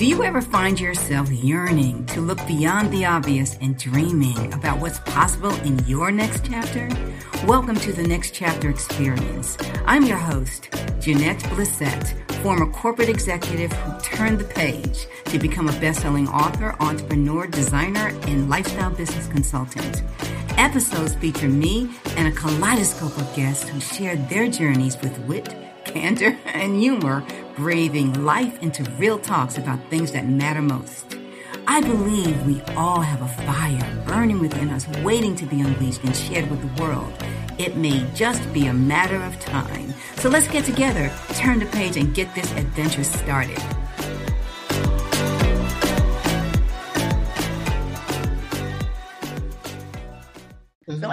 Do you ever find yourself yearning to look beyond the obvious and dreaming about what's possible in your next chapter? Welcome to the Next Chapter Experience. I'm your host, Janette Blissett, former corporate executive who turned the page to become a best-selling author, entrepreneur, designer, and lifestyle business consultant. Episodes feature me and a kaleidoscope of guests who share their journeys with wit, candor, and humor braving life into real talks about things that matter most. I believe we all have a fire burning within us, waiting to be unleashed and shared with the world. It may just be a matter of time. So let's get together, turn the page, and get this adventure started.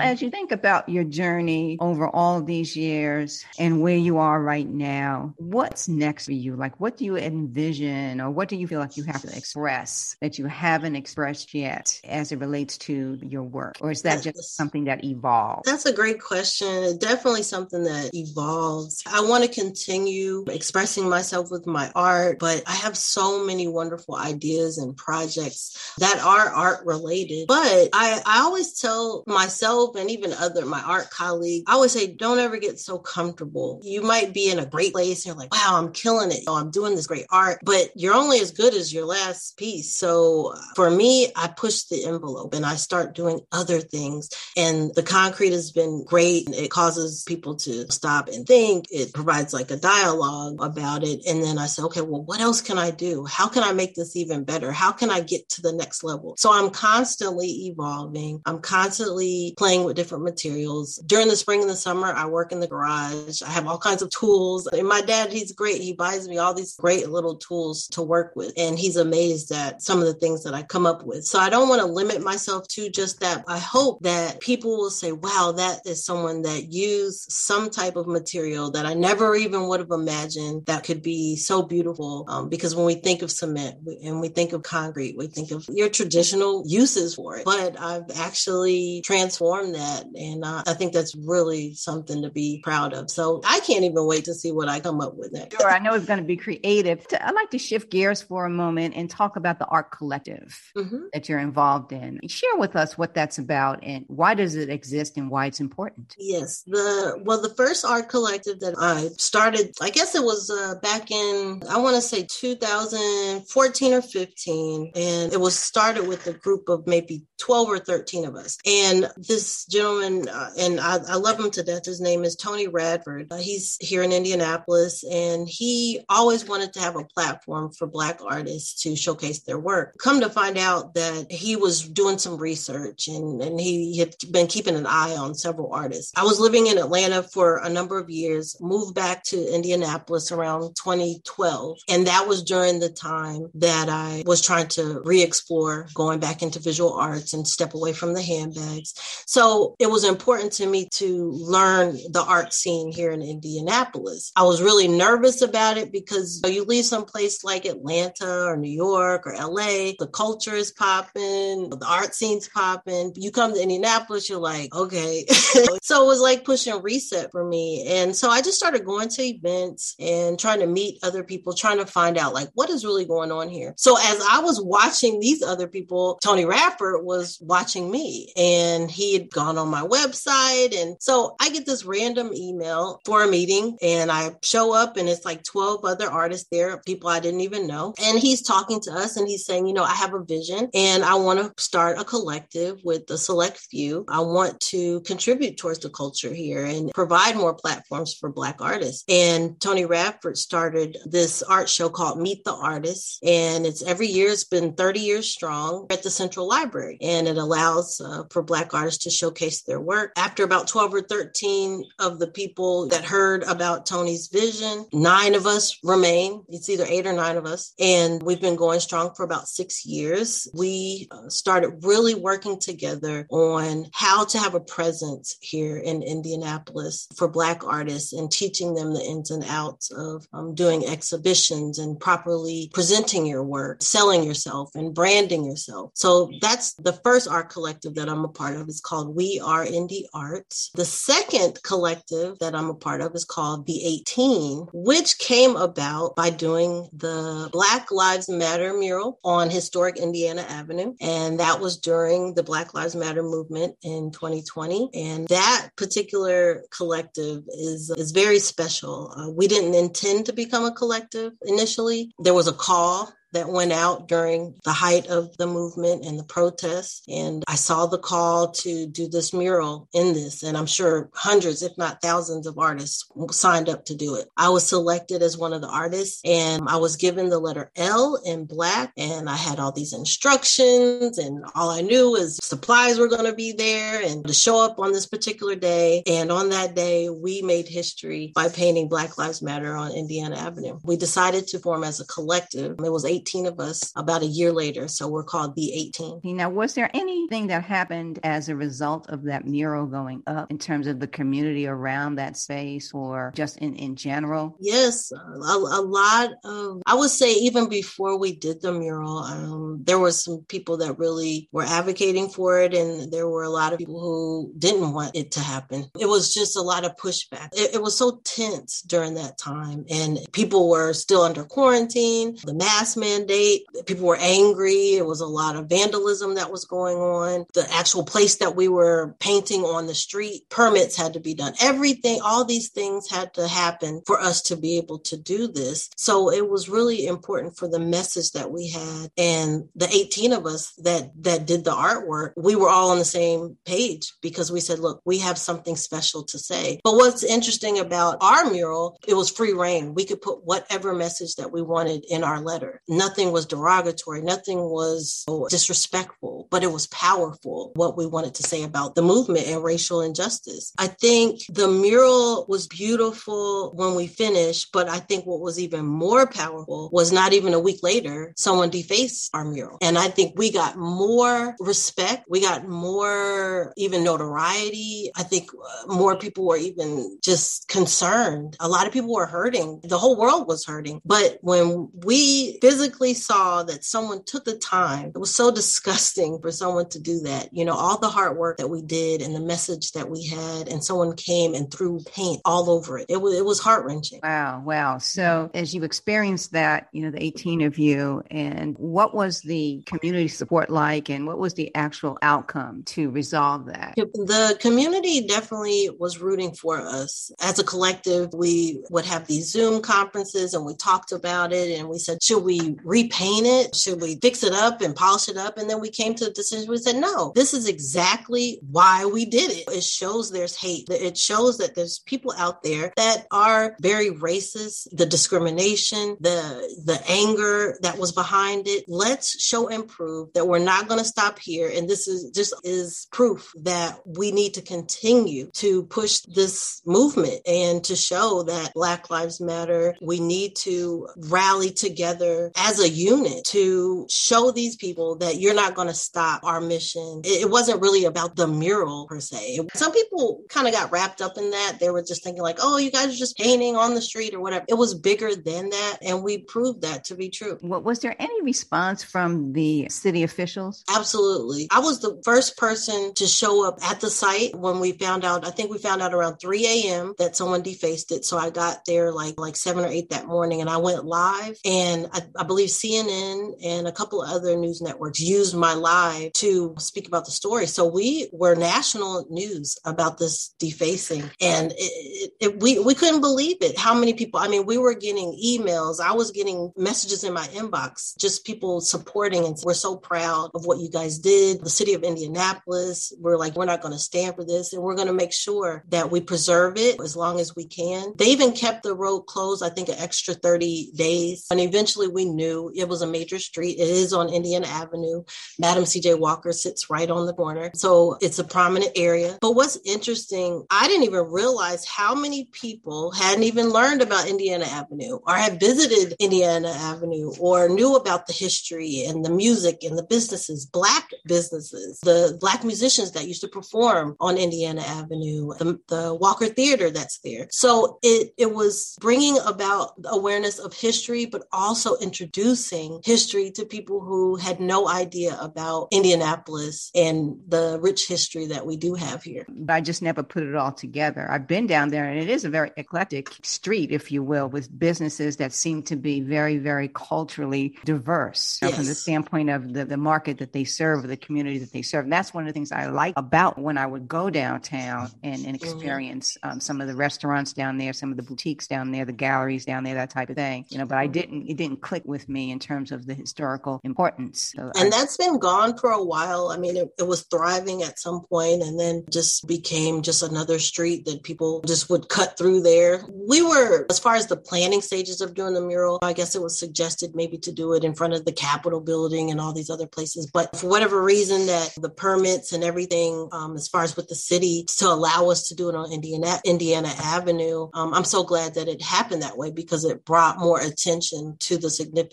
As you think about your journey over all these years and where you are right now, what's next for you? Like, what do you envision, or what do you feel like you have to express that you haven't expressed yet as it relates to your work? Or is that just something that evolves? That's a great question. Definitely something that evolves. I want to continue expressing myself with my art, but I have so many wonderful ideas and projects that are art related. But I, I always tell myself, and even other my art colleagues, I would say don't ever get so comfortable. You might be in a great place and you're like, wow, I'm killing it. Oh, I'm doing this great art, but you're only as good as your last piece. So uh, for me, I push the envelope and I start doing other things. And the concrete has been great. It causes people to stop and think. It provides like a dialogue about it. And then I say, okay, well, what else can I do? How can I make this even better? How can I get to the next level? So I'm constantly evolving. I'm constantly playing playing with different materials. During the spring and the summer, I work in the garage. I have all kinds of tools. And my dad, he's great. He buys me all these great little tools to work with. And he's amazed at some of the things that I come up with. So I don't want to limit myself to just that. I hope that people will say, wow, that is someone that used some type of material that I never even would have imagined that could be so beautiful. Um, because when we think of cement and we think of concrete, we think of your traditional uses for it. But I've actually transformed that. And uh, I think that's really something to be proud of. So I can't even wait to see what I come up with next. Sure. I know it's going to be creative. I'd like to shift gears for a moment and talk about the art collective mm-hmm. that you're involved in. Share with us what that's about and why does it exist and why it's important? Yes. The well, the first art collective that I started, I guess it was uh, back in, I want to say 2014 or 15. And it was started with a group of maybe 12 or 13 of us. And this gentleman, uh, and I, I, love him to death. His name is Tony Radford. Uh, he's here in Indianapolis, and he always wanted to have a platform for Black artists to showcase their work. Come to find out that he was doing some research and, and he had been keeping an eye on several artists. I was living in Atlanta for a number of years, moved back to Indianapolis around 2012. And that was during the time that I was trying to re explore going back into visual arts and step away from the handbags. So it was important to me to learn the art scene here in Indianapolis. I was really nervous about it because you leave some place like Atlanta or New York or LA, the culture is popping, the art scene's popping. You come to Indianapolis, you're like, okay. so it was like pushing reset for me. And so I just started going to events and trying to meet other people, trying to find out like what is really going on here. So as I was watching these other people, Tony Radford was watching me and he had gone on my website. And so I get this random email for a meeting and I show up and it's like 12 other artists there, people I didn't even know. And he's talking to us and he's saying, you know, I have a vision and I want to start a collective with a select few. I want to contribute towards the culture here and provide more platforms for Black artists. And Tony Radford started this art show called Meet the Artists. And it's every year, it's been 30 years strong at the Central Library. And it allows uh, for Black artists to showcase their work. After about 12 or 13 of the people that heard about Tony's vision, nine of us remain. It's either eight or nine of us. And we've been going strong for about six years. We uh, started really working together on how to have a presence here in Indianapolis for Black artists and teaching them the ins and outs of um, doing exhibitions and properly presenting your work, selling yourself, and branding yourself. So that's the first art collective that I'm a part of is called We Are Indie Arts. The second collective that I'm a part of is called The 18, which came about by doing the Black Lives Matter mural on historic Indiana Avenue. And that was during the Black Lives Matter movement in 2020. And that particular collective is, is very special. Uh, we didn't intend to become a collective initially. There was a call that went out during the height of the movement and the protests. And I saw the call to do this mural in this. And I'm sure hundreds, if not thousands of artists signed up to do it. I was selected as one of the artists and I was given the letter L in black. And I had all these instructions and all I knew was supplies were going to be there and to show up on this particular day. And on that day, we made history by painting Black Lives Matter on Indiana Avenue. We decided to form as a collective. It was 18 of us about a year later. So we're called the 18. Now, was there anything that happened as a result of that mural going up in terms of the community around that space or just in, in general? Yes, a, a lot of, I would say, even before we did the mural, um, there were some people that really were advocating for it. And there were a lot of people who didn't want it to happen. It was just a lot of pushback. It, it was so tense during that time. And people were still under quarantine. The mask mandate. People were angry. It was a lot of vandalism that was going on. The actual place that we were painting on the street, permits had to be done. Everything, all these things had to happen for us to be able to do this. So it was really important for the message that we had and the 18 of us that that did the artwork. We were all on the same page because we said, look, we have something special to say. But what's interesting about our mural, it was free reign. We could put whatever message that we wanted in our letter nothing was derogatory, nothing was disrespectful, but it was powerful what we wanted to say about the movement and racial injustice. I think the mural was beautiful when we finished, but I think what was even more powerful was not even a week later, someone defaced our mural. And I think we got more respect, we got more even notoriety. I think uh, more people were even just concerned. A lot of people were hurting. The whole world was hurting. But when we physically physically saw that someone took the time. It was so disgusting for someone to do that. You know, all the hard work that we did and the message that we had, and someone came and threw paint all over it. It was it was heart wrenching. Wow, wow. So as you experienced that, you know, the 18 of you, and what was the community support like, and what was the actual outcome to resolve that? The community definitely was rooting for us. As a collective, we would have these Zoom conferences and we talked about it and we said, should we repaint it? Should we fix it up and polish it up? And then we came to the decision. We said, no, this is exactly why we did it. It shows there's hate. It shows that there's people out there that are very racist, the discrimination, the, the anger that was behind it. Let's show and prove that we're not going to stop here. And this is just is proof that we need to continue to push this movement and to show that Black Lives Matter. We need to rally together as a unit to show these people that you're not going to stop our mission. It, it, wasn't really about the mural per se. Some people kind of got wrapped up in that. They were just thinking like, oh, you guys are just painting on the street or whatever. It was bigger than that. And we proved that to be true. What, was there any response from the city officials? Absolutely. I was the first person to show up at the site when we found out, I think we found out around 3 a.m. that someone defaced it. So I got there like, like seven or eight that morning and I went live and I, I believe CNN and a couple other news networks used my live to speak about the story. So we were national news about this defacing, and it, it, we we couldn't believe it. How many people? I mean, we were getting emails. I was getting messages in my inbox, just people supporting, and we're so proud of what you guys did. The city of Indianapolis, we're like, we're not going to stand for this, and we're going to make sure that we preserve it as long as we can. They even kept the road closed. I think an extra 30 days, and eventually we knew it was a major street. It is on Indiana Avenue. Madam CJ Walker sits right on the corner. So it's a prominent area. But what's interesting, I didn't even realize how many people hadn't even learned about Indiana Avenue or had visited Indiana Avenue or knew about the history and the music and the businesses, Black businesses, the Black musicians that used to perform on Indiana Avenue, the, the Walker Theater that's there. So it, it was bringing about awareness of history, but also introducing introducing history to people who had no idea about Indianapolis and the rich history that we do have here. But I just never put it all together. I've been down there and it is a very eclectic street, if you will, with businesses that seem to be very, very culturally diverse yes. from the standpoint of the, the market that they serve, the community that they serve. And that's one of the things I like about when I would go downtown and, and mm-hmm. experience um, some of the restaurants down there, some of the boutiques down there, the galleries down there, that type of thing. You know, but I mm-hmm. didn't, it didn't click with me in terms of the historical importance. So and I, that's been gone for a while. I mean, it, it was thriving at some point and then just became just another street that people just would cut through there. We were, as far as the planning stages of doing the mural, I guess it was suggested maybe to do it in front of the Capitol building and all these other places. But for whatever reason, that the permits and everything, um, as far as with the city to allow us to do it on Indiana, Indiana Avenue, um, I'm so glad that it happened that way because it brought more attention to the significance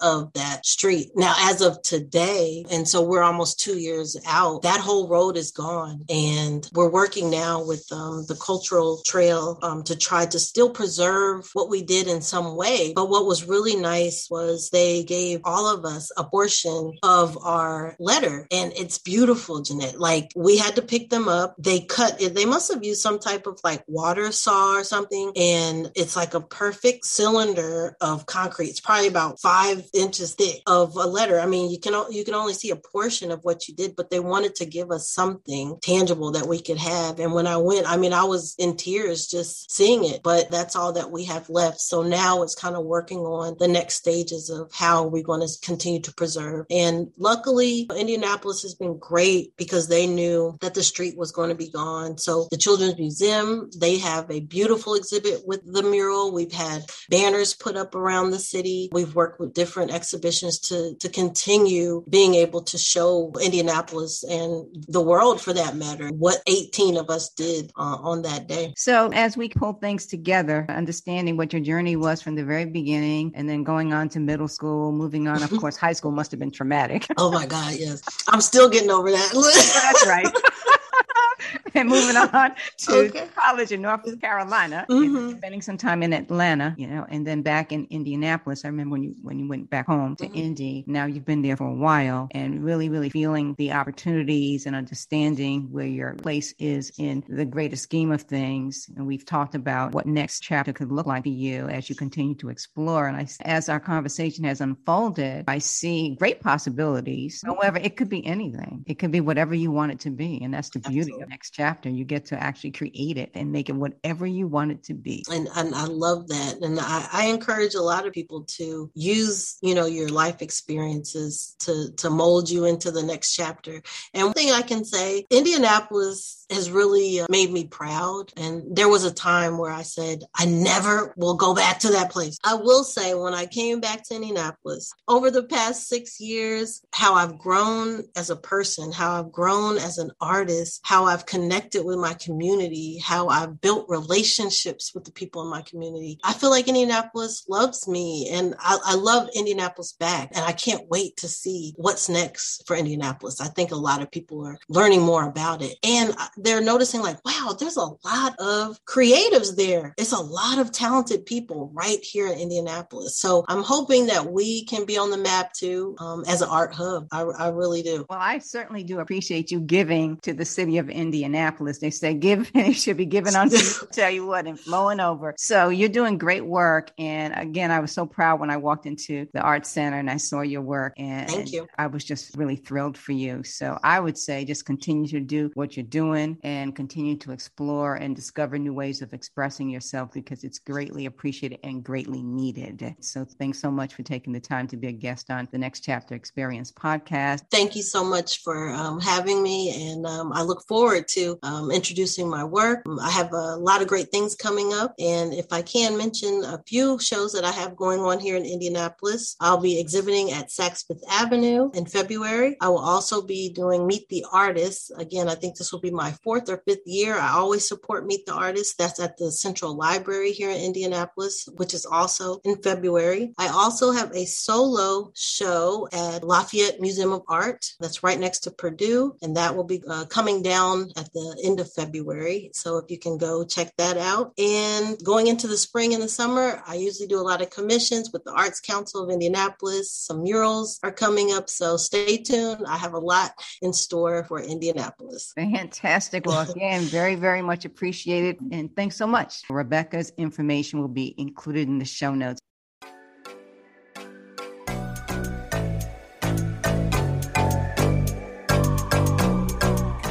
of that street. Now, as of today, and so we're almost two years out, that whole road is gone. And we're working now with um, the cultural trail um, to try to still preserve what we did in some way. But what was really nice was they gave all of us a portion of our letter. And it's beautiful, Janette. Like we had to pick them up. They cut it. They must have used some type of like water saw or something. And it's like a perfect cylinder of concrete. It's probably about five inches thick of a letter. I mean, you can, you can only see a portion of what you did, but they wanted to give us something tangible that we could have. And when I went, I mean, I was in tears just seeing it, but that's all that we have left. So now it's kind of working on the next stages of how we're going to continue to preserve. And luckily, Indianapolis has been great because they knew that the street was going to be gone. So the Children's Museum, they have a beautiful exhibit with the mural. We've had banners put up around the city. We've worked with different exhibitions to, to continue being able to show Indianapolis and the world for that matter what 18 of us did uh, on that day. So as we pull things together, understanding what your journey was from the very beginning and then going on to middle school, moving on, of course, high school must have been traumatic. oh my God, yes. I'm still getting over that. That's right. and moving on to okay. college in North Carolina, mm-hmm. spending some time in Atlanta, you know, and then back in Indianapolis. I remember when you when you went back home to mm-hmm. Indy. Now you've been there for a while, and really, really feeling the opportunities and understanding where your place is in the greater scheme of things. And we've talked about what next chapter could look like for you as you continue to explore. And I, as our conversation has unfolded, I see great possibilities. However, it could be anything. It could be whatever you want it to be, and that's the beauty Absolutely. of next chapter. You get to actually create it and make it whatever you want it to be. And, and I love that. And I, I encourage a lot of people to use, you know, your life experiences to, to mold you into the next chapter. And one thing I can say, Indianapolis has really uh, made me proud. And there was a time where I said, I never will go back to that place. I will say, when I came back to Indianapolis over the past six years, how I've grown as a person, how I've grown as an artist, how I've connected with my community, how I've built relationships with the people in my community. I feel like Indianapolis loves me and I, I love Indianapolis back. And I can't wait to see what's next for Indianapolis. I think a lot of people are learning more about it. And they're noticing like, wow, there's a lot of creatives there. It's a lot of talented people right here in Indianapolis. So I'm hoping that we can be on the map too um, as an art hub. I, I really do. Well, I certainly do appreciate you giving to the city of Indianapolis. They say give and it should be given you. Tell you what, and flowing over. So you're doing great work. And again, I was so proud when I walked into the art center and I saw your work. And Thank you. I was just really thrilled for you. So I would say just continue to do what you're doing and continue to explore and discover new ways of expressing yourself because it's greatly appreciated and greatly needed. So thanks so much for taking the time to be a guest on the Next Chapter Experience podcast. Thank you so much for um, having me. And um, I look forward to um, introducing my work. I have a lot of great things coming up. And if I can mention a few shows that I have going on here in Indianapolis, I'll be exhibiting at Saks Fifth Avenue in February. I will also be doing Meet the Artists. Again, I think this will be my fourth or fifth year. I always support Meet the Artist. That's at the Central Library here in Indianapolis, which is also in February. I also have a solo show at Lafayette Museum of Art. That's right next to Purdue. And that will be uh, coming down at the end of February. So if you can go check that out. And going into the spring and the summer, I usually do a lot of commissions with the Arts Council of Indianapolis. Some murals are coming up. So stay tuned. I have a lot in store for Indianapolis. Fantastic. Well, again, very, very much appreciated. And thanks so much. Rebecca's information will be included in the show notes.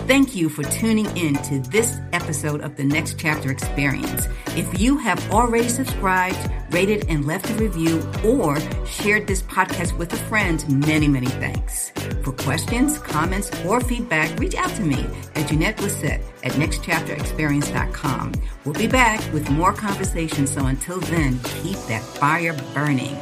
Thank you for tuning in to this episode of the Next Chapter Experience. If you have already subscribed, rated, and left a review, or shared this podcast with a friend, many, many thanks. For questions, comments, or feedback, reach out to me at Janette Blissett at nextchapterexperience.com. We'll be back with more conversations, so until then, keep that fire burning.